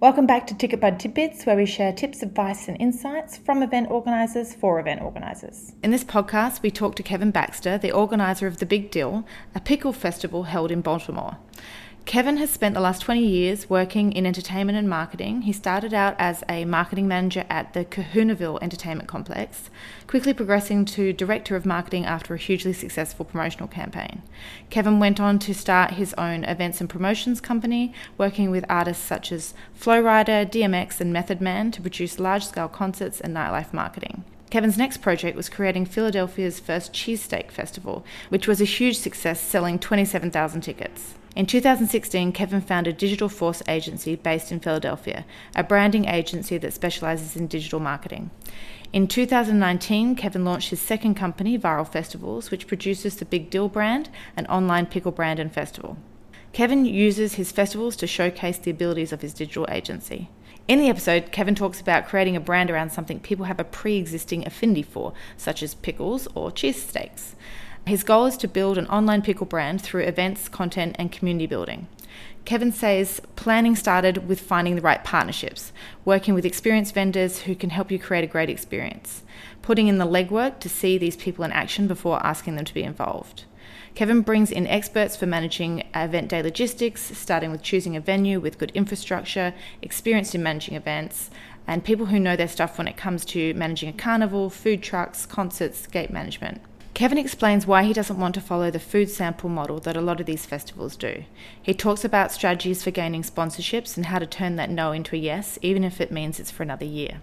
Welcome back to Ticketbud Tidbits, where we share tips, advice, and insights from event organisers for event organisers. In this podcast, we talk to Kevin Baxter, the organiser of The Big Dill, a pickle festival held in Baltimore. Kevin has spent the last 20 years working in entertainment and marketing. He started out as a marketing manager at the Kahunaville Entertainment Complex, quickly progressing to director of marketing after a hugely successful promotional campaign. Kevin went on to start his own events and promotions company, working with artists such as Flo Rida, DMX, and Method Man to produce large scale concerts and nightlife marketing. Kevin's next project was creating Philadelphia's first cheesesteak festival, which was a huge success, selling 27,000 tickets. In 2016, Kevin founded Digital Force Agency based in Philadelphia, a branding agency that specializes in digital marketing. In 2019, Kevin launched his second company, Viral Festivals, which produces the Big Dill brand, an online pickle brand and festival. Kevin uses his festivals to showcase the abilities of his digital agency. In the episode, Kevin talks about creating a brand around something people have a pre existing affinity for, such as pickles or cheesesteaks. His goal is to build an online pickle brand through events, content, and community building. Kevin says planning started with finding the right partnerships, working with experienced vendors who can help you create a great experience, putting in the legwork to see these people in action before asking them to be involved. Kevin brings in experts for managing event day logistics, starting with choosing a venue with good infrastructure, experienced in managing events, and people who know their stuff when it comes to managing a carnival, food trucks, concerts, gate management. Kevin explains why he doesn't want to follow the food sample model that a lot of these festivals do. He talks about strategies for gaining sponsorships and how to turn that no into a yes, even if it means it's for another year.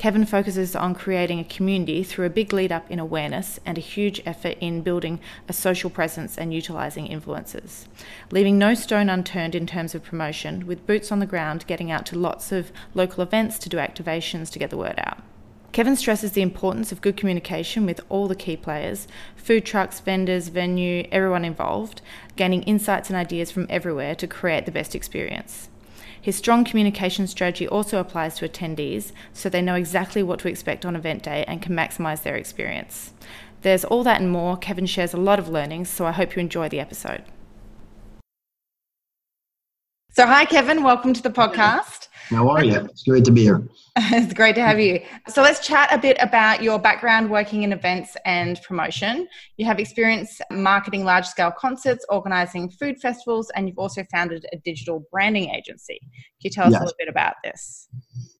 Kevin focuses on creating a community through a big lead up in awareness and a huge effort in building a social presence and utilising influencers, leaving no stone unturned in terms of promotion, with boots on the ground getting out to lots of local events to do activations to get the word out. Kevin stresses the importance of good communication with all the key players food trucks, vendors, venue, everyone involved, gaining insights and ideas from everywhere to create the best experience. His strong communication strategy also applies to attendees so they know exactly what to expect on event day and can maximise their experience. There's all that and more. Kevin shares a lot of learnings, so I hope you enjoy the episode. So, hi, Kevin. Welcome to the podcast. How are you? It's great to be here. it's great to have you. So let's chat a bit about your background working in events and promotion. You have experience marketing large scale concerts, organizing food festivals, and you've also founded a digital branding agency. Can you tell us yes. a little bit about this?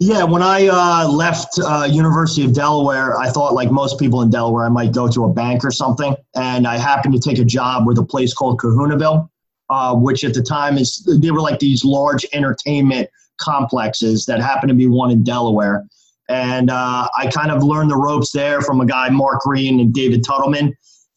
Yeah, when I uh, left uh, University of Delaware, I thought like most people in Delaware, I might go to a bank or something. And I happened to take a job with a place called Kahunaville, uh, which at the time is, they were like these large entertainment complexes that happened to be one in Delaware. And uh, I kind of learned the ropes there from a guy, Mark Green and David Tuttleman.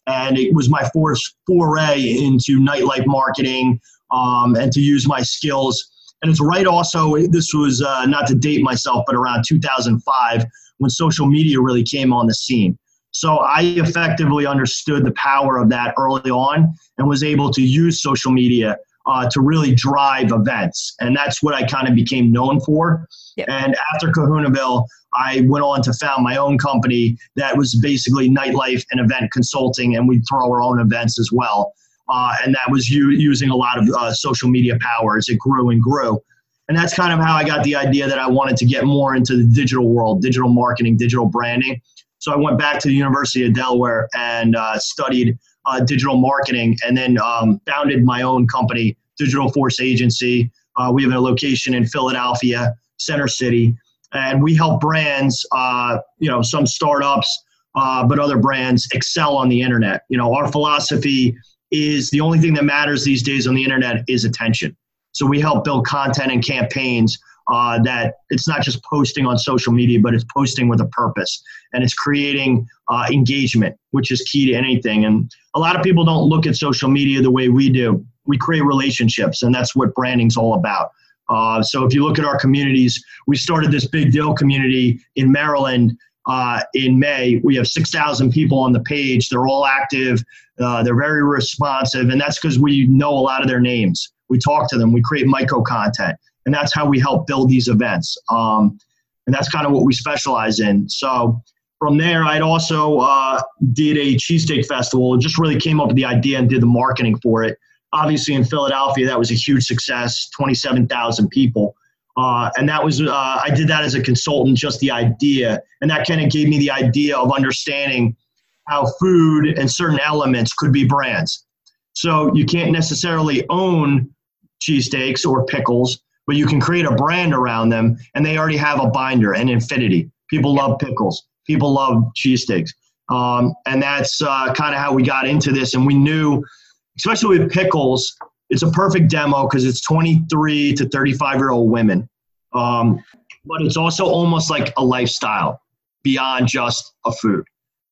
And it was my first foray into nightlife marketing um, and to use my skills. And it's right also, this was uh, not to date myself, but around 2005 when social media really came on the scene. So I effectively understood the power of that early on and was able to use social media uh, to really drive events. And that's what I kind of became known for. Yep. And after Kahunaville, I went on to found my own company that was basically nightlife and event consulting, and we'd throw our own events as well. Uh, and that was u- using a lot of uh, social media power as it grew and grew. And that's kind of how I got the idea that I wanted to get more into the digital world, digital marketing, digital branding. So I went back to the University of Delaware and uh, studied uh, digital marketing, and then um, founded my own company, Digital Force Agency. Uh, we have a location in Philadelphia, Center City, and we help brands, uh, you know, some startups, uh, but other brands excel on the internet. You know, our philosophy is the only thing that matters these days on the internet is attention. So we help build content and campaigns uh, that it's not just posting on social media, but it's posting with a purpose and it's creating uh, engagement, which is key to anything. And a lot of people don't look at social media the way we do. We create relationships, and that's what branding's all about. Uh, so if you look at our communities, we started this big dill community in Maryland uh, in May. We have 6,000 people on the page. They're all active. Uh, they're very responsive, and that's because we know a lot of their names. We talk to them. We create micro content and that's how we help build these events. Um, and that's kind of what we specialize in. So from there, I'd also uh, did a cheesesteak festival. It Just really came up with the idea and did the marketing for it. Obviously, in Philadelphia, that was a huge success. Twenty-seven thousand people. Uh, and that was, uh, I did that as a consultant, just the idea. And that kind of gave me the idea of understanding how food and certain elements could be brands. So you can't necessarily own cheesesteaks or pickles, but you can create a brand around them, and they already have a binder and infinity. People love pickles. People love cheesesteaks. Um, and that's uh, kind of how we got into this. And we knew, especially with pickles, it's a perfect demo because it's 23 to 35 year old women. Um, but it's also almost like a lifestyle beyond just a food.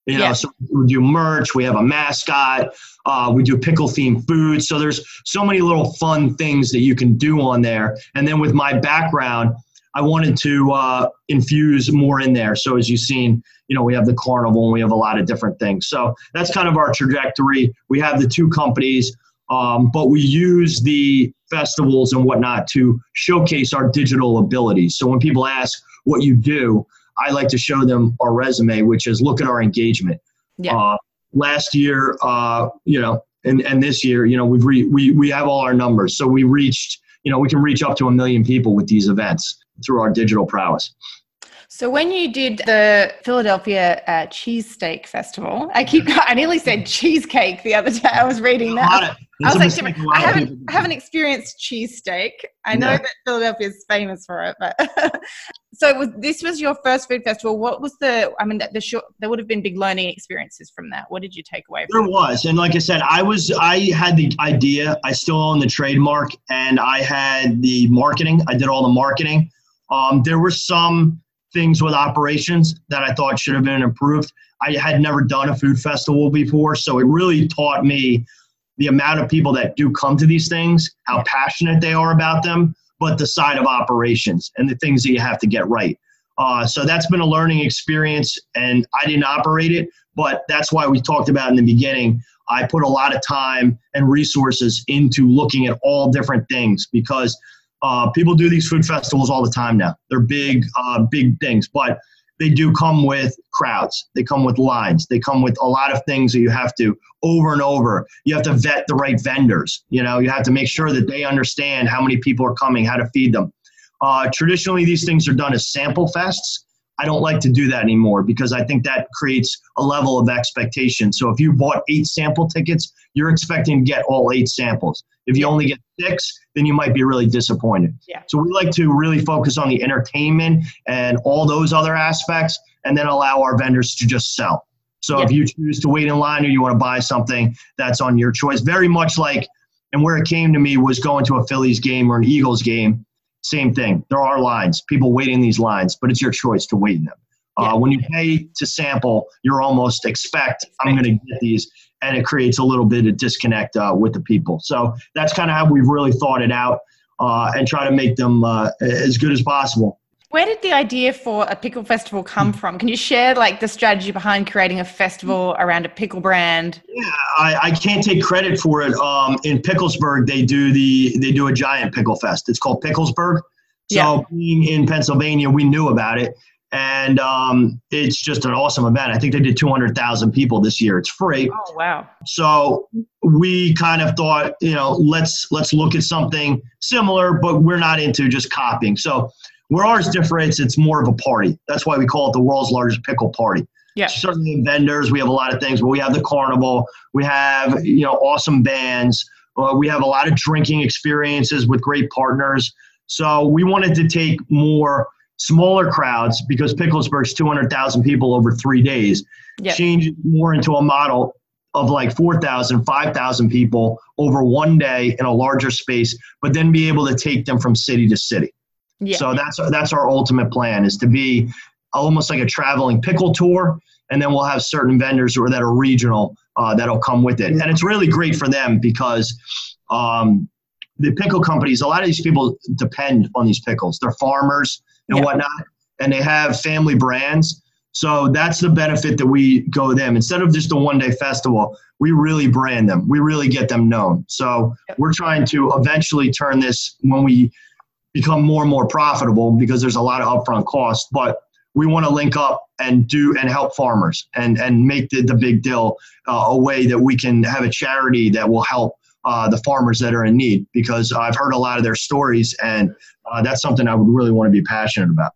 You know, yeah. so we do merch, we have a mascot, uh, we do pickle themed food. So there's so many little fun things that you can do on there. And then with my background, I wanted to uh, infuse more in there. So as you've seen, you know, we have the carnival and we have a lot of different things. So that's kind of our trajectory. We have the two companies, um, but we use the festivals and whatnot to showcase our digital abilities. So when people ask what you do, I like to show them our resume, which is look at our engagement. Yeah. Uh, last year, uh, you know, and, and this year, you know, we've re- we we have all our numbers, so we reached, you know, we can reach up to a million people with these events through our digital prowess. So when you did the Philadelphia uh, Cheesesteak Festival, I keep I nearly said cheesecake the other day. I was reading that. I was like, I haven't, I haven't experienced cheesesteak. I know yeah. that Philadelphia is famous for it, but so was, this was your first food festival. What was the? I mean, the, the short, there would have been big learning experiences from that. What did you take away? From there was, and like I said, I was I had the idea. I still own the trademark, and I had the marketing. I did all the marketing. Um, there were some things with operations that I thought should have been improved. I had never done a food festival before, so it really taught me the amount of people that do come to these things, how passionate they are about them, but the side of operations and the things that you have to get right. Uh, so that's been a learning experience, and I didn't operate it, but that's why we talked about in the beginning. I put a lot of time and resources into looking at all different things because uh, people do these food festivals all the time now. They're big, uh, big things, but they do come with crowds. They come with lines. They come with a lot of things that you have to over and over. You have to vet the right vendors. You know, you have to make sure that they understand how many people are coming, how to feed them. Uh, traditionally, these things are done as sample fests. I don't like to do that anymore because I think that creates a level of expectation. So if you bought eight sample tickets, you're expecting to get all eight samples. If you only get six, then you might be really disappointed. Yeah. So we like to really focus on the entertainment and all those other aspects and then allow our vendors to just sell. So yeah. if you choose to wait in line or you want to buy something, that's on your choice. Very much like, and where it came to me was going to a Phillies game or an Eagles game. Same thing. There are lines, people waiting in these lines, but it's your choice to wait in them. Uh, yeah. when you pay to sample, you're almost expect I'm going to get these, and it creates a little bit of disconnect uh, with the people. So that's kind of how we've really thought it out uh, and try to make them uh, as good as possible. Where did the idea for a pickle festival come from? Can you share like the strategy behind creating a festival around a pickle brand? Yeah, I, I can't take credit for it. Um, in Picklesburgh, they do the they do a giant pickle fest. It's called Picklesburgh. So yeah. being in Pennsylvania, we knew about it, and um, it's just an awesome event. I think they did 200,000 people this year. It's free. Oh wow! So we kind of thought, you know, let's let's look at something similar, but we're not into just copying. So where ours differentiates, it's more of a party. That's why we call it the world's largest pickle party. Yeah. Certainly vendors, we have a lot of things, but we have the carnival, we have you know awesome bands, uh, we have a lot of drinking experiences with great partners. So we wanted to take more smaller crowds because Picklesburgh's 200,000 people over three days. Yep. Change more into a model of like 4,000, 5,000 people over one day in a larger space, but then be able to take them from city to city. Yeah. So that's that's our ultimate plan is to be almost like a traveling pickle tour, and then we'll have certain vendors or that are regional uh, that'll come with it, and it's really great for them because um, the pickle companies, a lot of these people depend on these pickles. They're farmers and yeah. whatnot, and they have family brands. So that's the benefit that we go them. Instead of just a one day festival, we really brand them. We really get them known. So we're trying to eventually turn this when we become more and more profitable because there's a lot of upfront costs. But we want to link up and do and help farmers and and make the, the big dill uh, a way that we can have a charity that will help uh, the farmers that are in need because I've heard a lot of their stories, and uh, that's something I would really want to be passionate about.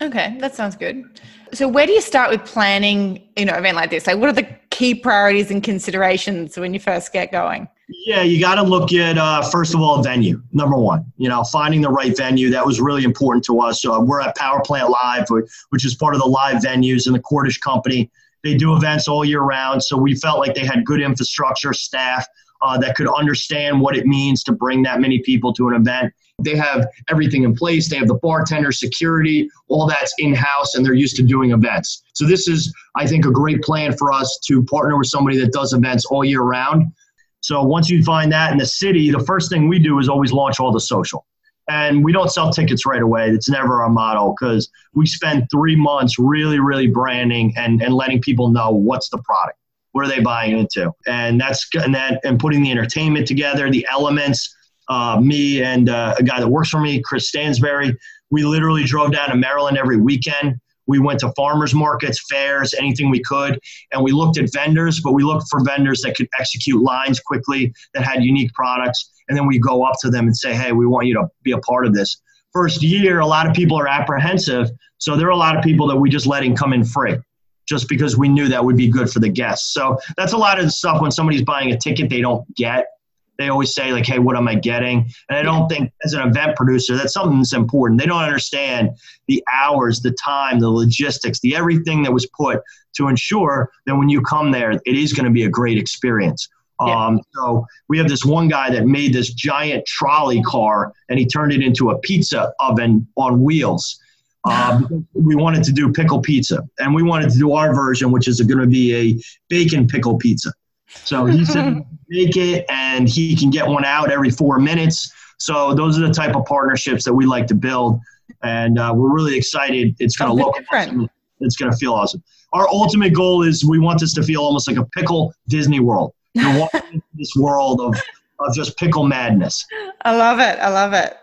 Okay, that sounds good. So, where do you start with planning, you know, an event like this? Like, what are the key priorities and considerations when you first get going? Yeah, you got to look at uh, first of all venue. Number one, you know, finding the right venue that was really important to us. So we're at Power Plant Live, which is part of the live venues in the Cordish Company. They do events all year round, so we felt like they had good infrastructure, staff uh, that could understand what it means to bring that many people to an event. They have everything in place. They have the bartender, security, all that's in house, and they're used to doing events. So this is, I think, a great plan for us to partner with somebody that does events all year round. So once you find that in the city, the first thing we do is always launch all the social. And we don't sell tickets right away. It's never our model because we spend three months really, really branding and, and letting people know what's the product. What are they buying into? And that's and that and putting the entertainment together, the elements. Uh, me and uh, a guy that works for me, Chris Stansberry, we literally drove down to Maryland every weekend we went to farmers markets, fairs, anything we could, and we looked at vendors, but we looked for vendors that could execute lines quickly, that had unique products, and then we go up to them and say, hey, we want you to be a part of this. First year, a lot of people are apprehensive, so there are a lot of people that we just letting come in free just because we knew that would be good for the guests. So that's a lot of the stuff when somebody's buying a ticket they don't get they always say like hey what am i getting? And i don't think as an event producer that's something that's important. They don't understand the hours the time the logistics the everything that was put to ensure that when you come there it is going to be a great experience. Yeah. um, so we have this one guy that made this giant trolley car and he turned it into a pizza oven on wheels. Uh, we wanted to do pickle pizza and we wanted to do our version which is going to be a bacon pickle pizza so he said make it and he can get one out every four minutes. So those are the type of partnerships that we like to build. And uh, we're really excited. It's going to look different. It's going to feel awesome. Our ultimate goal is we want this to feel almost like a pickle Disney World. You're walking into this world of, of just pickle madness. I love it. I love it.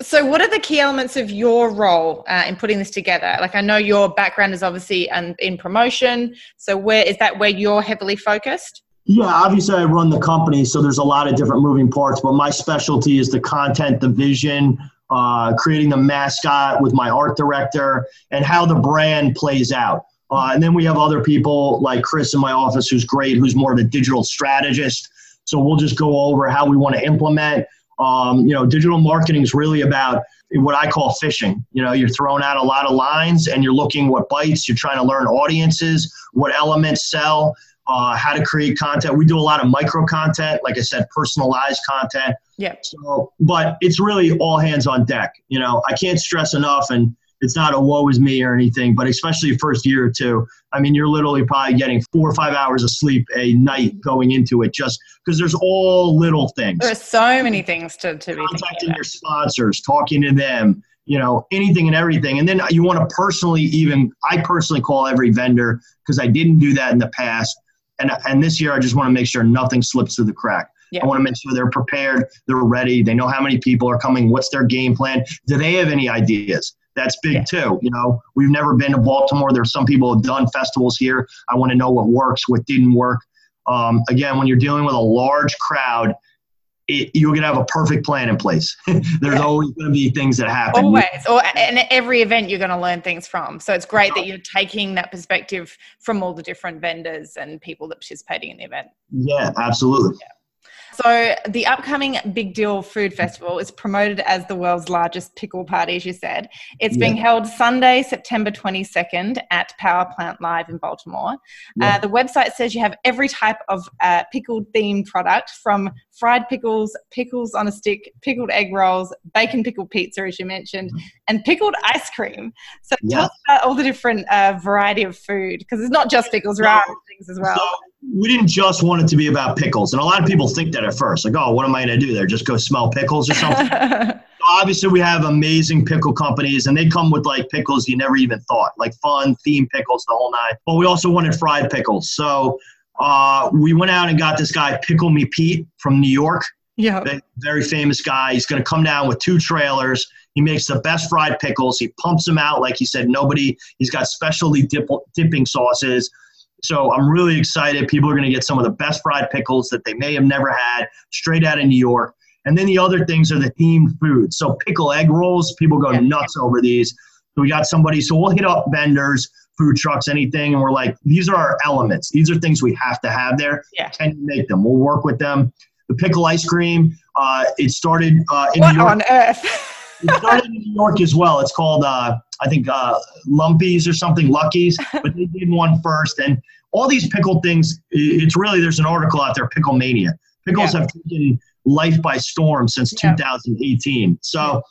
So, what are the key elements of your role uh, in putting this together? Like, I know your background is obviously in, in promotion. So, where is that where you're heavily focused? Yeah, obviously I run the company, so there's a lot of different moving parts, but my specialty is the content, the vision, uh, creating the mascot with my art director, and how the brand plays out. Uh, and then we have other people like Chris in my office, who's great, who's more of a digital strategist. So we'll just go over how we want to implement. Um, you know, digital marketing is really about what I call fishing. You know, you're throwing out a lot of lines and you're looking what bites. You're trying to learn audiences, what elements sell uh, how to create content. We do a lot of micro content, like I said, personalized content. Yeah. So, but it's really all hands on deck. You know, I can't stress enough, and it's not a woe is me or anything, but especially first year or two. I mean, you're literally probably getting four or five hours of sleep a night going into it, just because there's all little things. There's so many things to to be contacting your sponsors, talking to them. You know, anything and everything. And then you want to personally, even, I personally call every vendor because I didn't do that in the past and and this year I just want to make sure nothing slips through the crack. Yeah. I want to make sure they're prepared, they're ready, they know how many people are coming, what's their game plan, do they have any ideas? That's big yeah. too. You know, we've never been to Baltimore. There's some people have done festivals here. I want to know what works, what didn't work. Um, again, when you're dealing with a large crowd, it, you're going to have a perfect plan in place. There's yeah. always going to be things that happen. Always. Or and every event you're going to learn things from. So it's great that you're taking that perspective from all the different vendors and people that participating in the event. Yeah, absolutely. Yeah. So, the upcoming Big Dill Food Festival is promoted as the world's largest pickle party, as you said. It's yeah. being held Sunday, September 22nd at Power Plant Live in Baltimore. Yeah. Uh, the website says you have every type of uh, pickled themed product from fried pickles, pickles on a stick, pickled egg rolls, bacon pickled pizza, as you mentioned, mm-hmm. and pickled ice cream. So, yeah. tell us about all the different uh, variety of food because it's not just pickles, there are other things as well. So, we didn't just want it to be about pickles. And a lot of people think that at first, like, oh, what am I going to do there? Just go smell pickles or something? so obviously, we have amazing pickle companies, and they come with like pickles you never even thought, like fun theme pickles, the whole nine. But we also wanted fried pickles. So uh, we went out and got this guy, Pickle Me Pete from New York. Yeah. Very famous guy. He's going to come down with two trailers. He makes the best fried pickles. He pumps them out, like he said, nobody. He's got specialty dip, dipping sauces So I'm really excited. People are going to get some of the best fried pickles that they may have never had straight out of New York. And then the other things are the themed foods. So pickle egg rolls, people go nuts over these. So we got somebody, so we'll hit up vendors, food trucks, anything, and we're like, these are our elements. These are things we have to have there. Yeah. Can you make them? We'll work with them. The pickle ice cream, uh, it started uh, in What New York. on earth? It started in New York as well. It's called, uh, I think, uh, Lumpies or something, Luckies, but they did one first. And all these pickle things. It's really, there's an article out there, Pickle Mania. Pickles Yeah. have taken life by storm since Yeah. 2018. So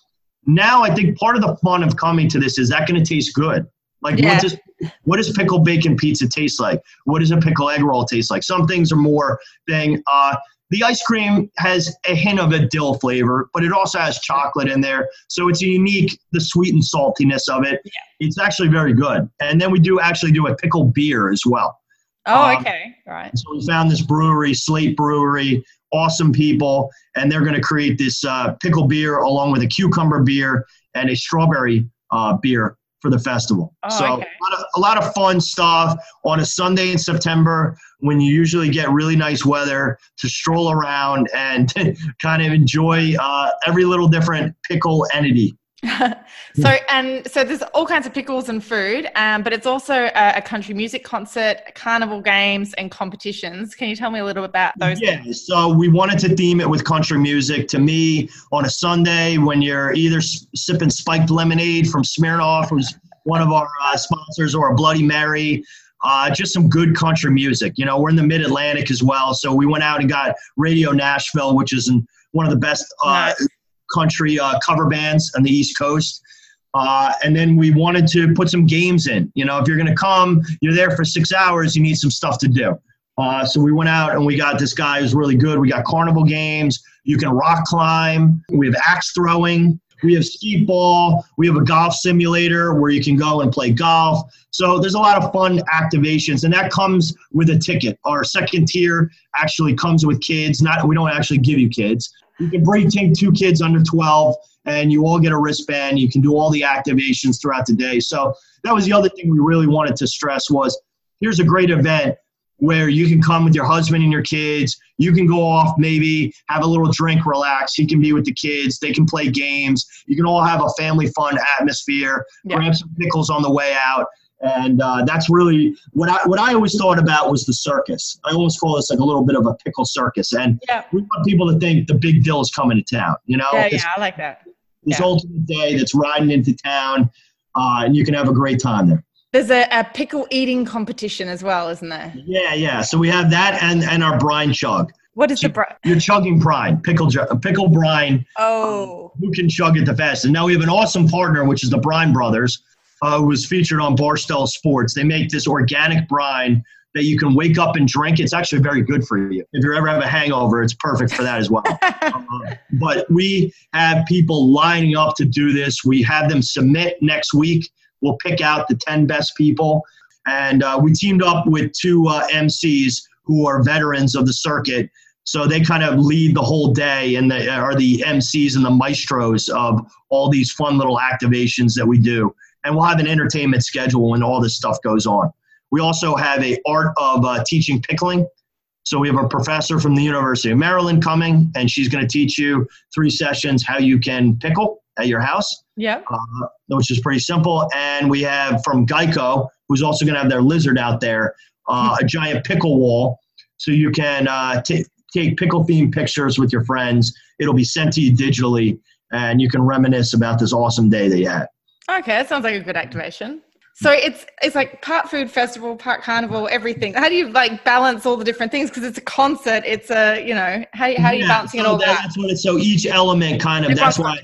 now I think part of the fun of coming to this is that going to taste good? Like, Yeah. what, does, what does pickle bacon pizza taste like? What does a pickle egg roll taste like? Some things are more thing. Uh, the ice cream has a hint of a dill flavor, but it also has chocolate in there. So it's a unique, the sweet and saltiness of it. Yeah. It's actually very good. And then we do actually do a pickle beer as well. Oh, Um, okay. Right. So we found this brewery, Slate Brewery, awesome people, and they're going to create this uh, pickle beer along with a cucumber beer and a strawberry uh, beer for the festival. Oh, so okay. a, lot of, a lot of fun stuff on a Sunday in September when you usually get really nice weather to stroll around and kind of enjoy uh, every little different pickle entity. so and so there's all kinds of pickles and food um, but it's also a, a country music concert carnival games and competitions can you tell me a little bit about those Yeah, so we wanted to theme it with country music. To me, on a Sunday when you're either s- sipping spiked lemonade from Smirnoff, who's one of our uh, sponsors, or a Bloody Mary, uh, just some good country music. You know, we're in the Mid Atlantic as well, so we went out and got Radio Nashville, which is in, one of the best uh, Nice. Country uh, cover bands on the East Coast. Uh, and then we wanted to put some games in. You know, if you're going to come, you're there for six hours, you need some stuff to do. Uh, so we went out and we got this guy who's really good. We got carnival games. You can rock climb. We have axe throwing. We have skee-ball. We have a golf simulator where you can go and play golf. So there's a lot of fun activations, and that comes with a ticket. Our second tier actually comes with kids. Not we don't actually give you kids. You can bring two kids under 12, and you all get a wristband. You can do all the activations throughout the day. So that was the other thing we really wanted to stress was here's a great event where you can come with your husband and your kids. You can go off, maybe have a little drink, relax. He can be with the kids. They can play games. You can all have a family fun atmosphere. Yeah. Grab some pickles on the way out. And uh, that's really what I what I always thought about was the circus. I always call this like a little bit of a pickle circus. And Yeah. we want people to think the big dill is coming to town. You know, yeah this, yeah i like that this Yeah. ultimate day that's riding into town, uh, and you can have a great time there. There's a, a pickle eating competition as well isn't there Yeah, yeah. So we have that and and our brine chug. what is the br- You're chugging brine, pickle pickle brine. oh Who can chug it the fastest? And now we have an awesome partner, which is the Brine Brothers, uh, who was featured on Barstool Sports. They make this organic brine that you can wake up and drink. It's actually very good for you. If you ever have a hangover, it's perfect for that as well. Uh, but we have people lining up to do this. We have them submit next week. We'll pick out the 10 best people. And uh, we teamed up with two uh, MCs who are veterans of the circuit. So they kind of lead the whole day and they are the MCs and the maestros of all these fun little activations that we do. And we'll have an entertainment schedule when all this stuff goes on. We also have a art of uh, teaching pickling. So we have a professor from the University of Maryland coming, and she's going to teach you three sessions how you can pickle at your house, yeah uh, which is pretty simple. And we have from Geico, who's also going to have their lizard out there, uh, a giant pickle wall, so you can uh, ta- take pickle themed pictures with your friends. It'll be sent to you digitally, and you can reminisce about this awesome day that you had. okay that sounds like a good activation. So it's it's like part food festival part carnival everything. How do you like balance all the different things? Because it's a concert it's a you know how, how are you Yeah, balancing it so all that- that That's what it, so each element kind of Everyone's that's why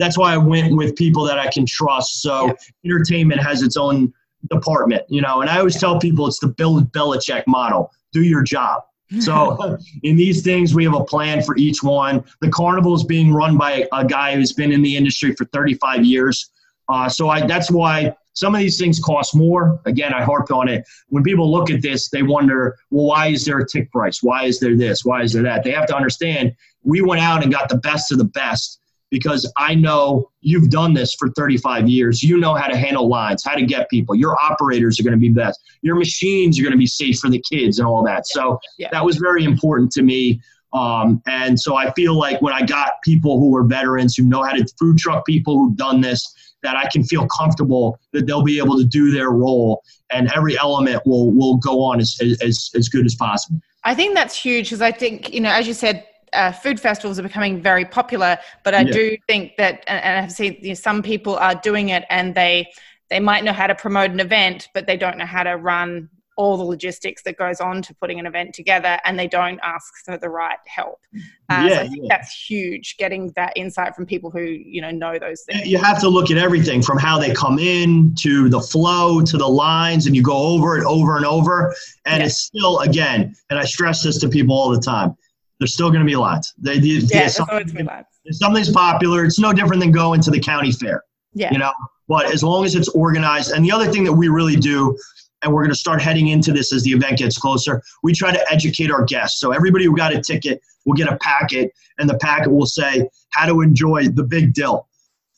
that's why I went with people that I can trust. So entertainment has its own department, you know, and I always tell people it's the Bill Belichick model: do your job. So in these things, we have a plan for each one. The carnival is being run by a guy who's been in the industry for 35 years. Uh, so I, that's why some of these things cost more. Again, I harp on it. When people look at this, they wonder, well, why is there a tick price? Why is there this? Why is there that? They have to understand we went out and got the best of the best. Because I know you've done this for 35 years. You know how to handle lines, how to get people. Your operators are going to be best. Your machines are going to be safe for the kids and all that. So yeah. that was very important to me. Um, and so I feel like when I got people who are veterans who know how to food truck people who've done this, that I can feel comfortable that they'll be able to do their role and every element will will go on as as, as good as possible. I think that's huge because I think you know, as you said, uh, food festivals are becoming very popular, but I yeah. do think that, and I've seen you know, some people are doing it and they they might know how to promote an event, but they don't know how to run all the logistics that goes on to putting an event together and they don't ask for the right help uh, yeah, so i think yeah. that's huge getting that insight from people who you know know those things you have to look at everything from how they come in to the flow to the lines and you go over it over and over and yeah. it's still again and i stress this to people all the time there's still going to be lots. they, they, yeah, something, something's popular it's no different than going to the county fair yeah. you know but as long as it's organized and the other thing that we really do and we're going to start heading into this as the event gets closer. We try to educate our guests. So everybody who got a ticket will get a packet, and the packet will say how to enjoy the big dill.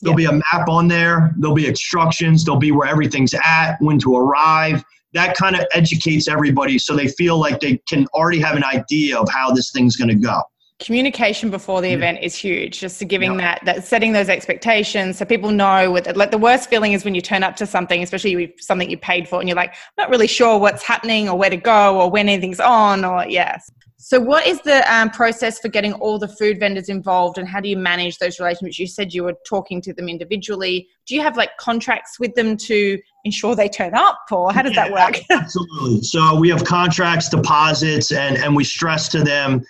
There'll yeah. be a map on there. There'll be instructions. There'll be where everything's at, when to arrive. That kind of educates everybody so they feel like they can already have an idea of how this thing's going to go. Communication before the event is huge just to giving that that setting those expectations so people know what like the worst feeling is when you turn up to something especially something you paid for and you're like I'm not really sure what's happening or where to go or when anything's on or yes so what is the um, process for getting all the food vendors involved and how do you manage those relationships? You said you were talking to them individually. Do you have like contracts with them to ensure they turn up or how does yeah, that work? absolutely. So we have contracts deposits and and we stress to them.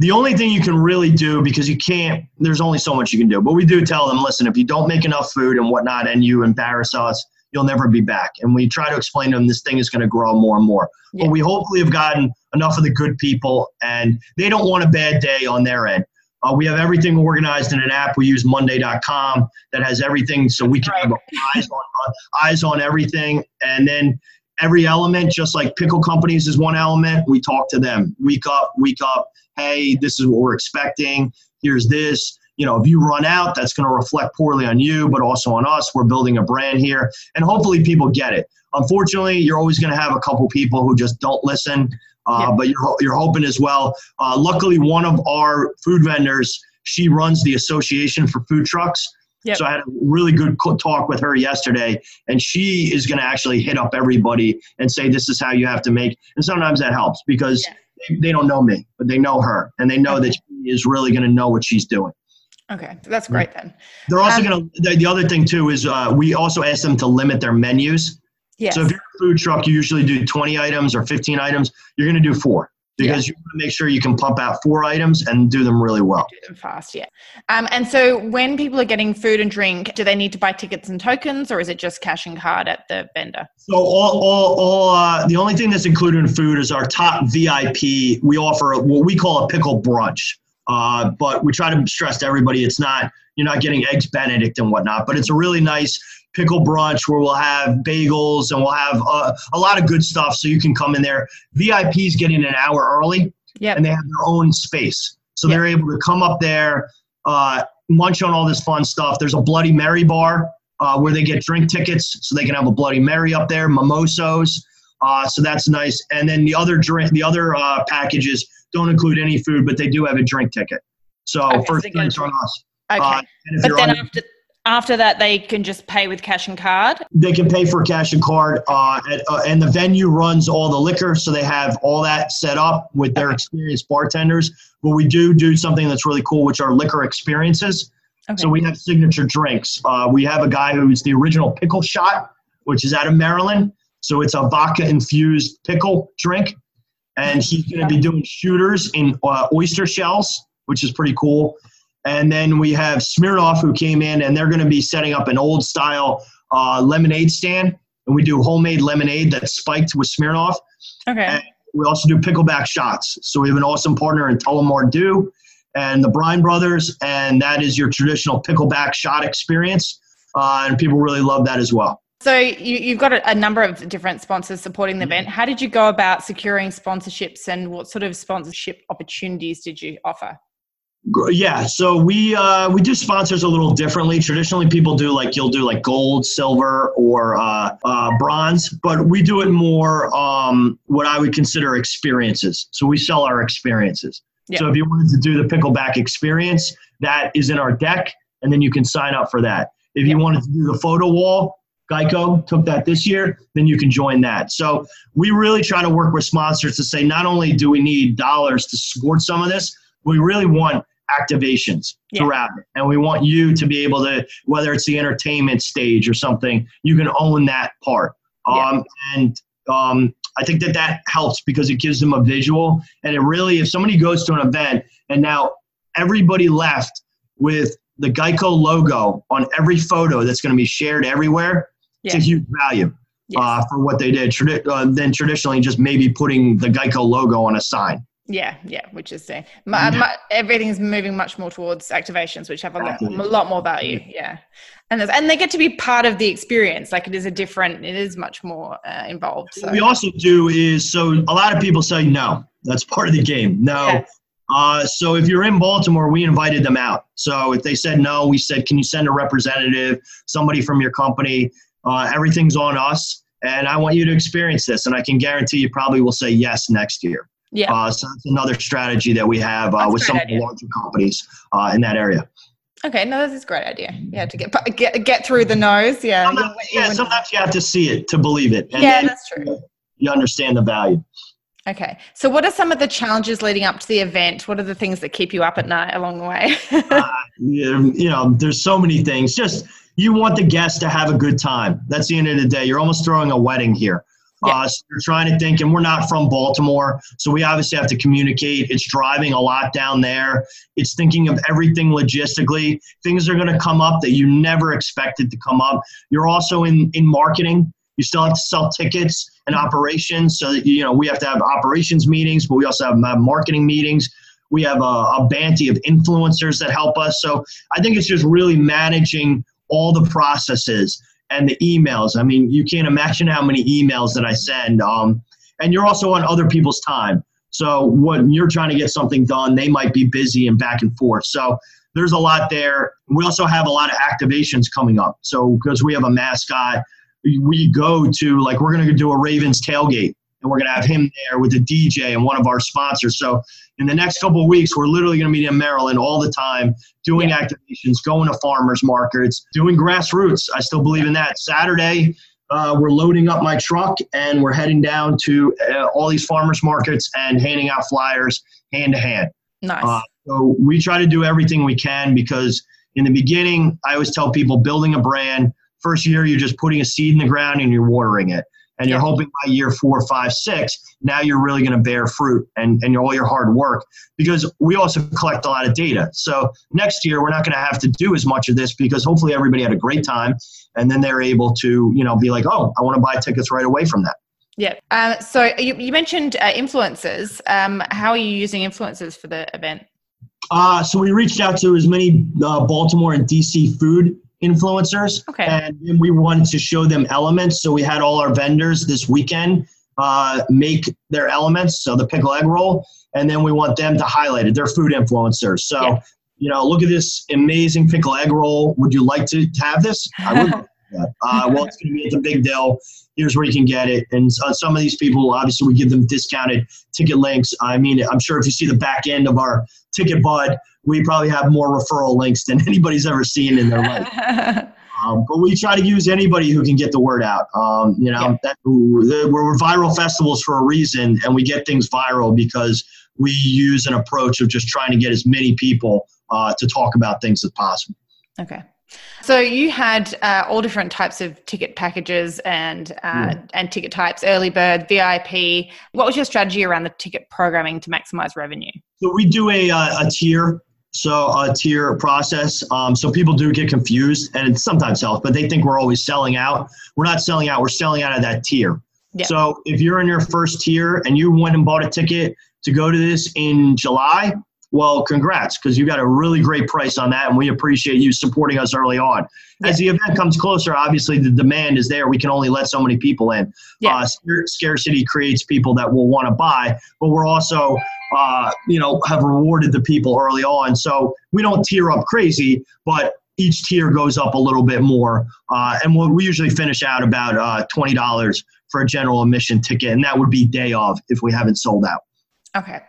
The only thing you can really do because you can't there's only so much you can do but we do tell them listen if you don't make enough food and whatnot and you embarrass us you'll never be back and we try to explain to them this thing is going to grow more and more yeah. but we hopefully have gotten enough of the good people and they don't want a bad day on their end uh, we have everything organized in an app we use monday.com that has everything so we can right. have eyes on, eyes on everything and then every element just like pickle companies is one element we talk to them week up week up hey, this is what we're expecting. Here's this. You know, if you run out, that's going to reflect poorly on you, but also on us. We're building a brand here, and hopefully people get it. Unfortunately, you're always going to have a couple people who just don't listen, uh, yeah. but you're, you're hoping as well. Uh, luckily, one of our food vendors, she runs the Association for Food Trucks. Yep. So I had a really good talk with her yesterday, and she is going to actually hit up everybody and say, "This is how you have to make." And sometimes that helps because yeah they don't know me, but they know her, and they know okay. that she is really going to know what she's doing. Okay, that's great then. They're also um, going to. The, the, other thing too is uh, we also ask them to limit their menus. Yes. So if you're a food truck, you usually do 20 items or 15 items. You're going to do four because yeah. you want to make sure you can pump out four items and do them really well. Do them fast, yeah. Um, and so when people are getting food and drink, do they need to buy tickets and tokens, or is it just cash and card at the vendor? So all, all, all uh, the only thing that's included in food is our top VIP. We offer what we call a pickle brunch, uh, but we try to stress to everybody it's not you're not getting eggs Benedict and whatnot, but it's a really nice pickle brunch where we'll have bagels and we'll have uh, a lot of good stuff so you can come in there. VIPs get in an hour early yep. and they have their own space. So yep. they're able to come up there, uh, munch on all this fun stuff. There's a Bloody Mary bar uh, where they get drink tickets so they can have a Bloody Mary up there, mimosos. Uh, so that's nice. And then the other drink, the other uh, packages don't include any food, but they do have a drink ticket. So okay, first so drinks on us. Okay. Uh, but then after after that, they can just pay with cash and card. They can pay for cash and card, uh, at, uh, and the venue runs all the liquor, so they have all that set up with their experienced bartenders. But we do do something that's really cool, which are liquor experiences. Okay. So we have signature drinks. Uh, we have a guy who's the original pickle shot, which is out of Maryland. So it's a vodka infused pickle drink, and he's going to be doing shooters in uh, oyster shells, which is pretty cool. And then we have Smirnoff who came in and they're going to be setting up an old style uh, lemonade stand. And we do homemade lemonade that's spiked with Smirnoff. Okay. And we also do pickleback shots. So we have an awesome partner in Tullamore Dew and the Brine Brothers. And that is your traditional pickleback shot experience. Uh, and people really love that as well. So you, have got a, a, number of different sponsors supporting the mm-hmm. event. How did you go about securing sponsorships and what sort of sponsorship opportunities did you offer? Yeah, so we uh, we do sponsors a little differently. Traditionally, people do like you'll do like gold, silver, or uh, uh, bronze, but we do it more um, what I would consider experiences. So we sell our experiences. So if you wanted to do the pickleback experience, that is in our deck, and then you can sign up for that. If you wanted to do the photo wall, Geico took that this year, then you can join that. So we really try to work with sponsors to say not only do we need dollars to support some of this, we really want activations yeah. throughout it. And we want you to be able to, whether it's the entertainment stage or something, you can own that part. Yeah. Um, and um, I think that that helps because it gives them a visual. And it really, if somebody goes to an event and now everybody left with the Geico logo on every photo that's going to be shared everywhere, yeah. it's a huge value. Yes. Uh, for what they did, Tradi- uh, then traditionally just maybe putting the Geico logo on a sign. Yeah, yeah, which is saying my, my, everything's moving much more towards activations, which have a lot, a lot more value. Yeah, and and they get to be part of the experience. Like it is a different, it is much more uh, involved. So. What we also do is so a lot of people say no, that's part of the game. No. Yeah. Uh, so if you're in Baltimore, we invited them out. So if they said no, we said, can you send a representative, somebody from your company? Uh, everything's on us, and I want you to experience this. And I can guarantee you probably will say yes next year. Yeah. Uh, so that's another strategy that we have uh, with some idea. of the larger companies uh, in that area. Okay, no, this is a great idea. Yeah, to get get get through the nose. Yeah. Sometimes, yeah, sometimes you have to see it to believe it. And yeah, that's true. You understand the value. Okay, so what are some of the challenges leading up to the event? What are the things that keep you up at night along the way? uh, you know, there's so many things. Just you want the guests to have a good time. That's the end of the day. You're almost throwing a wedding here. Yeah. Uh, so we're trying to think, and we're not from Baltimore, so we obviously have to communicate. It's driving a lot down there. It's thinking of everything logistically. Things are going to come up that you never expected to come up. You're also in in marketing. You still have to sell tickets and operations. So you know we have to have operations meetings, but we also have marketing meetings. We have a, a banty of influencers that help us. So I think it's just really managing all the processes and the emails. I mean, you can't imagine how many emails that I send. Um, and you're also on other people's time. So when you're trying to get something done, they might be busy and back and forth. So there's a lot there. We also have a lot of activations coming up. So because we have a mascot, we go to like we're going to do a Ravens tailgate and we're going to have him there with a DJ and one of our sponsors. So in the next couple of weeks, we're literally going to be in Maryland all the time, doing yeah. activations, going to farmers markets, doing grassroots. I still believe in that. Saturday, uh, we're loading up my truck and we're heading down to uh, all these farmers markets and handing out flyers hand to hand. Nice. Uh, so we try to do everything we can because in the beginning, I always tell people building a brand. First year, you're just putting a seed in the ground and you're watering it and you're hoping by year four, five, six, now you're really going to bear fruit and, and all your hard work because we also collect a lot of data. So next year, we're not going to have to do as much of this because hopefully everybody had a great time and then they're able to, you know, be like, oh, I want to buy tickets right away from that. Yeah. Uh, so you, you mentioned uh, influencers. Um, how are you using influencers for the event? Uh, so we reached out to as many uh, Baltimore and DC food influencers. Okay. And we wanted to show them elements. So we had all our vendors this weekend uh, make their elements, so the pickle egg roll, and then we want them to highlight it. They're food influencers. So, yeah. you know, look at this amazing pickle egg roll. Would you like to have this? I would. uh, well, it's going to be at the Big Dill. Here's where you can get it. And uh, some of these people, obviously, we give them discounted ticket links. I mean, I'm sure if you see the back end of our ticket bud, we probably have more referral links than anybody's ever seen in their life. Um, but we try to use anybody who can get the word out. Um, you know, yeah. that, we're, we're viral festivals for a reason, and we get things viral because we use an approach of just trying to get as many people uh, to talk about things as possible. Okay. So you had uh, all different types of ticket packages and uh, yeah. and ticket types: early bird, VIP. What was your strategy around the ticket programming to maximize revenue? So we do a, uh, a tier, so a tier process. Um, so people do get confused, and it sometimes helps, but they think we're always selling out. We're not selling out. We're selling out of that tier. Yeah. So if you're in your first tier and you went and bought a ticket to go to this in July, Well, congrats, because you got a really great price on that, and we appreciate you supporting us early on. Yeah. As the event comes closer, obviously the demand is there. We can only let so many people in. Yeah. Uh, scarcity creates people that will want to buy, but we're also, uh, you know, have rewarded the people early on. So we don't tier up crazy, but each tier goes up a little bit more, uh, and we'll, we usually finish out about uh, twenty dollars for a general admission ticket, and that would be day of if we haven't sold out. Okay.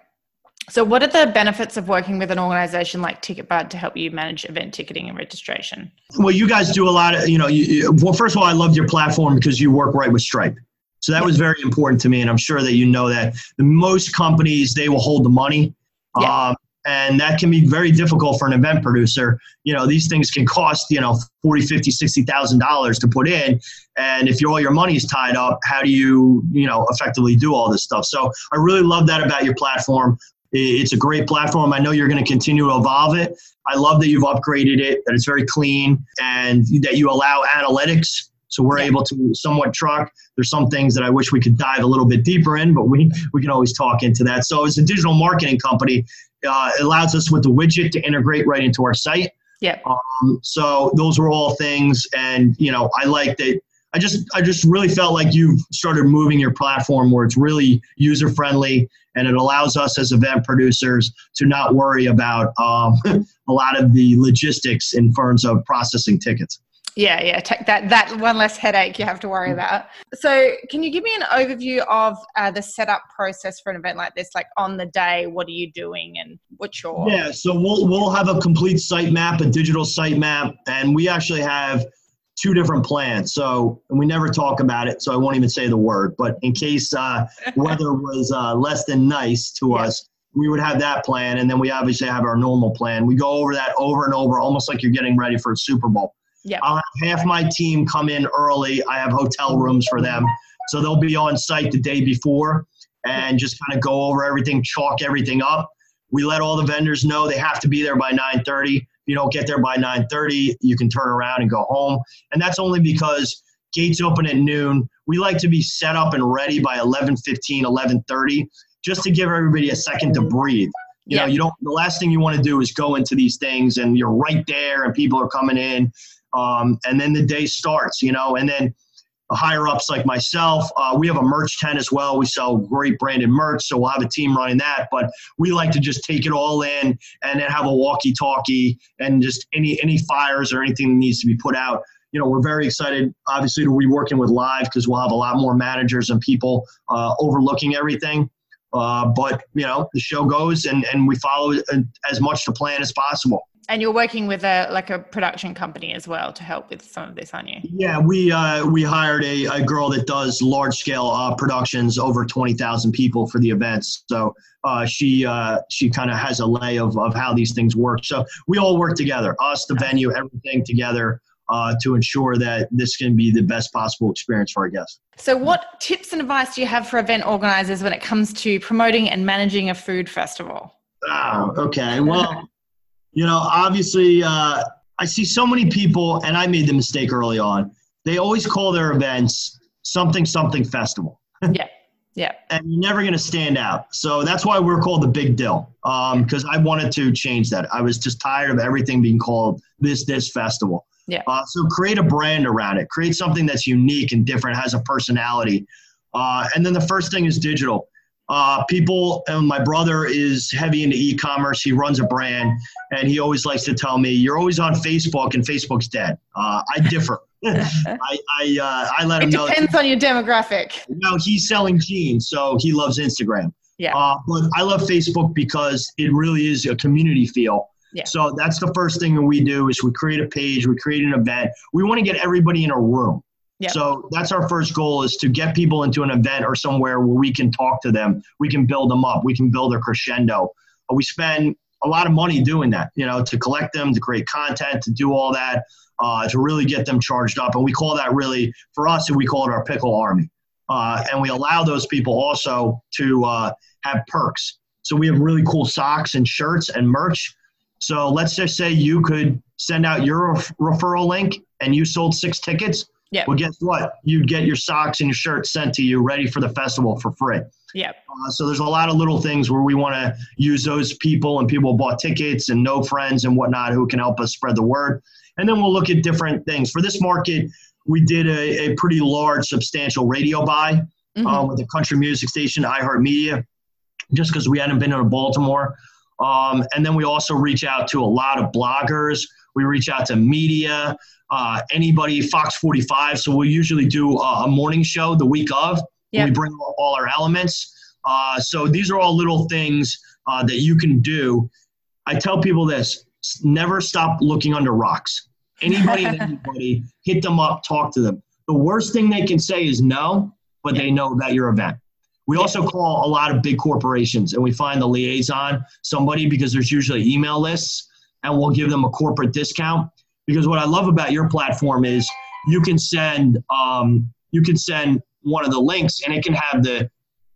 So, what are the benefits of working with an organization like TicketBud to help you manage event ticketing and registration? Well, you guys do a lot of, you know, you, well, first of all, I loved your platform because you work right with Stripe. So that was very important to me, and I'm sure that you know that. Most companies they will hold the money, yeah. um, and that can be very difficult for an event producer. You know, these things can cost you know forty, fifty, sixty thousand dollars to put in, and if all your money is tied up, how do you you know effectively do all this stuff? So I really love that about your platform. It's a great platform. I know you're going to continue to evolve it. I love that you've upgraded it, that it's very clean, and that you allow analytics. So we're able to somewhat truck. There's some things that I wish we could dive a little bit deeper in, but we, we can always talk into that. So as a digital marketing company, uh, it allows us with the widget to integrate right into our site. Yeah. Um, so those were all things, and you know, I like that I just I just really felt like you've started moving your platform where it's really user friendly and it allows us as event producers to not worry about um, a lot of the logistics in terms of processing tickets. Yeah, yeah, take that that one less headache you have to worry about. So, can you give me an overview of uh, the setup process for an event like this? Like on the day, what are you doing, and what's your? Yeah, so we'll we'll have a complete site map, a digital site map, and we actually have two different plans. So, and we never talk about it, so I won't even say the word. But in case uh, weather was uh, less than nice to yeah. us, we would have that plan, and then we obviously have our normal plan. We go over that over and over, almost like you're getting ready for a Super Bowl. Yeah. I'll have half my team come in early. I have hotel rooms for them, so they'll be on site the day before and just kind of go over everything, chalk everything up. We let all the vendors know they have to be there by 9:30 If you don't get there by 9:30, you can turn around and go home. And that's only because gates open at noon. We like to be set up and ready by 11:15, 11:30, just to give everybody a second to breathe. You yeah. know, you don't. The last thing you want to do is go into these things and you're right there and people are coming in, um, and then the day starts. You know, and then higher ups like myself. Uh, we have a merch tent as well. We sell great branded merch, so we'll have a team running that. But we like to just take it all in and then have a walkie-talkie and just any any fires or anything that needs to be put out. You know, we're very excited, obviously, to be working with Live because we'll have a lot more managers and people uh, overlooking everything. Uh, but you know, the show goes, and and we follow as much the plan as possible. And you're working with a like a production company as well to help with some of this, aren't you? Yeah, we uh, we hired a, a girl that does large scale uh, productions, over twenty thousand people for the events. So uh, she uh, she kind of has a lay of, of how these things work. So we all work together, us, the venue, everything together. Uh, to ensure that this can be the best possible experience for our guests. So, what tips and advice do you have for event organizers when it comes to promoting and managing a food festival? Oh, okay. Well, you know, obviously, uh, I see so many people, and I made the mistake early on. They always call their events something something festival. yeah. Yeah. And you're never going to stand out. So that's why we're called the Big Dill, because um, I wanted to change that. I was just tired of everything being called this, this festival. Yeah. Uh, so create a brand around it, create something that's unique and different, has a personality. Uh, and then the first thing is digital. Uh, people, and my brother is heavy into e-commerce. He runs a brand, and he always likes to tell me, "You're always on Facebook, and Facebook's dead." Uh, I differ. I I, uh, I let it him know. It depends on your demographic. No, he's selling jeans, so he loves Instagram. Yeah. Uh, but I love Facebook because it really is a community feel. Yeah. So that's the first thing that we do is we create a page, we create an event. We want to get everybody in a room. Yep. So that's our first goal is to get people into an event or somewhere where we can talk to them. We can build them up. We can build a crescendo. Uh, we spend a lot of money doing that, you know, to collect them, to create content, to do all that, uh, to really get them charged up. And we call that really, for us, we call it our pickle army. Uh, and we allow those people also to uh, have perks. So we have really cool socks and shirts and merch. So let's just say you could send out your referral link and you sold six tickets yeah. Well, guess what? You'd get your socks and your shirt sent to you ready for the festival for free. Yeah. Uh, so there's a lot of little things where we want to use those people and people bought tickets and know friends and whatnot who can help us spread the word. And then we'll look at different things. For this market, we did a, a pretty large, substantial radio buy uh, mm-hmm. uh, with the country music station, iHeartMedia, just because we hadn't been in Baltimore. Um, and then we also reach out to a lot of bloggers. We reach out to media, uh, anybody, Fox 45. So we usually do a, morning show the week of. Yep. We bring all our elements. Uh, so these are all little things uh, that you can do. I tell people this never stop looking under rocks. Anybody anybody, hit them up, talk to them. The worst thing they can say is no, but they know about your event. We also call a lot of big corporations and we find the liaison, somebody, because there's usually email lists, and we'll give them a corporate discount. Because what I love about your platform is you can send um, you can send one of the links and it can have the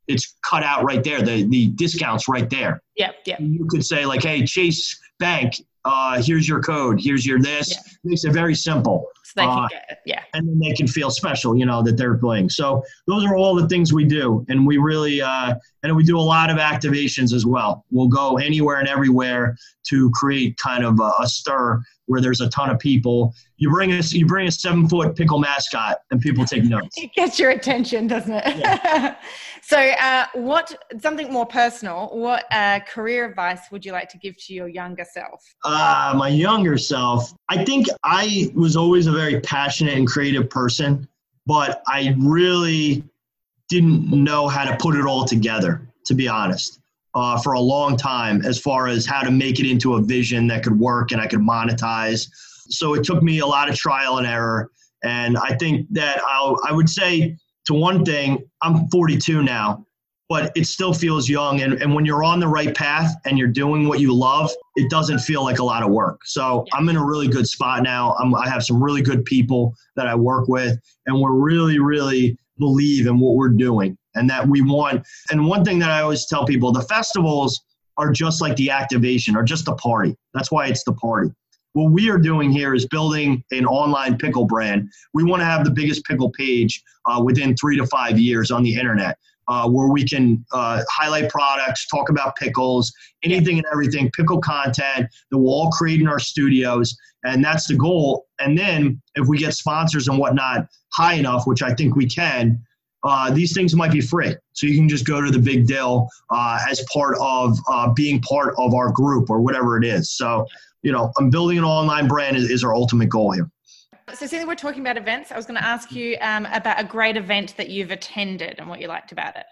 it's cut out right there, the the discounts right there. Yep, yep. You could say like, hey, Chase Bank, uh, here's your code, here's your this. Yeah. Makes it very simple they can uh, get. Yeah. And then they can feel special, you know, that they're playing. So those are all the things we do. And we really, uh, and we do a lot of activations as well. We'll go anywhere and everywhere to create kind of a, a stir where there's a ton of people. You bring a, you bring a seven foot pickle mascot and people take notes. it gets your attention, doesn't it? Yeah. so, uh, what, something more personal, what uh, career advice would you like to give to your younger self? Uh, my younger self, I think I was always a very passionate and creative person, but I really didn't know how to put it all together, to be honest uh, for a long time as far as how to make it into a vision that could work and I could monetize. So it took me a lot of trial and error. And I think that I'll, I would say to one thing, I'm 42 now, but it still feels young. And, and when you're on the right path and you're doing what you love, it doesn't feel like a lot of work. So I'm in a really good spot now. I'm, I have some really good people that I work with, and we're really, really believe in what we're doing and that we want. And one thing that I always tell people the festivals are just like the activation or just the party. That's why it's the party. What we are doing here is building an online pickle brand. We want to have the biggest pickle page uh, within three to five years on the internet. Uh, where we can uh, highlight products, talk about pickles, anything and everything, pickle content that we'll all create in our studios. And that's the goal. And then if we get sponsors and whatnot high enough, which I think we can, uh, these things might be free. So you can just go to the Big Dill uh, as part of uh, being part of our group or whatever it is. So, you know, I'm building an online brand is, is our ultimate goal here. So, since we're talking about events, I was going to ask you um, about a great event that you've attended and what you liked about it.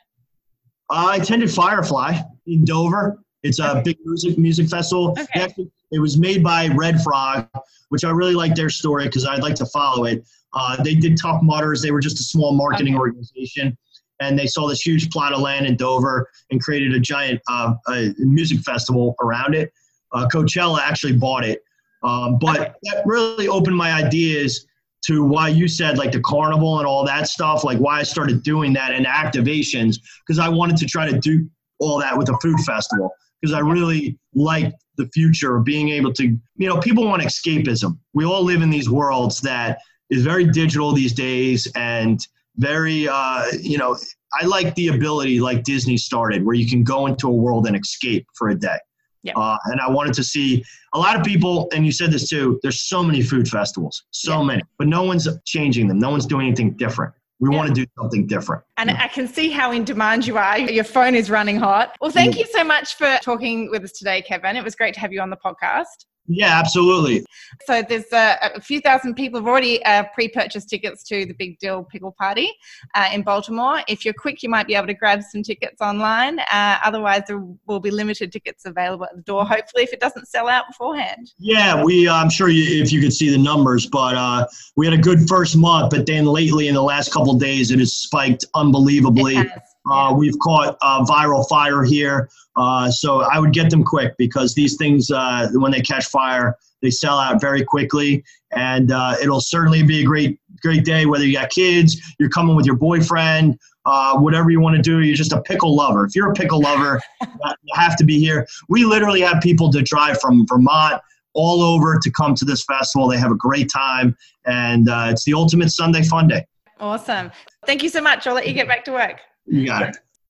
I attended Firefly in Dover. It's a okay. big music music festival. Okay. Actually, it was made by Red Frog, which I really like their story because I'd like to follow it. Uh, they did Tough Mudders. They were just a small marketing okay. organization, and they saw this huge plot of land in Dover and created a giant uh, a music festival around it. Uh, Coachella actually bought it, um, but that really opened my ideas to why you said like the carnival and all that stuff, like why I started doing that and activations because I wanted to try to do all that with a food festival because I really like the future of being able to, you know, people want escapism. We all live in these worlds that is very digital these days and very uh, you know i like the ability like disney started where you can go into a world and escape for a day yeah. Uh, and i wanted to see a lot of people and you said this too there's so many food festivals so yeah. many but no one's changing them no one's doing anything different we yeah. want to do something different. And I can see how in demand you are. Your phone is running hot. Well, thank you so much for talking with us today, Kevin. It was great to have you on the podcast. Yeah, absolutely. So there's uh, a few thousand people have already uh, pre-purchased tickets to the Big Dill Pickle Party uh, in Baltimore. If you're quick, you might be able to grab some tickets online. Uh, otherwise, there will be limited tickets available at the door. Hopefully, if it doesn't sell out beforehand. Yeah, we. I'm sure you, if you could see the numbers, but uh, we had a good first month. But then lately, in the last couple days, it has spiked unbelievably. It uh, we've caught uh, viral fire here, uh, so I would get them quick because these things, uh, when they catch fire, they sell out very quickly, and uh, it'll certainly be a great, great day. Whether you got kids, you're coming with your boyfriend, uh, whatever you want to do, you're just a pickle lover. If you're a pickle lover, you have to be here. We literally have people to drive from Vermont all over to come to this festival. They have a great time, and it's the ultimate Sunday fun day. Awesome. Thank you so much. I'll let you get back to work. You got it.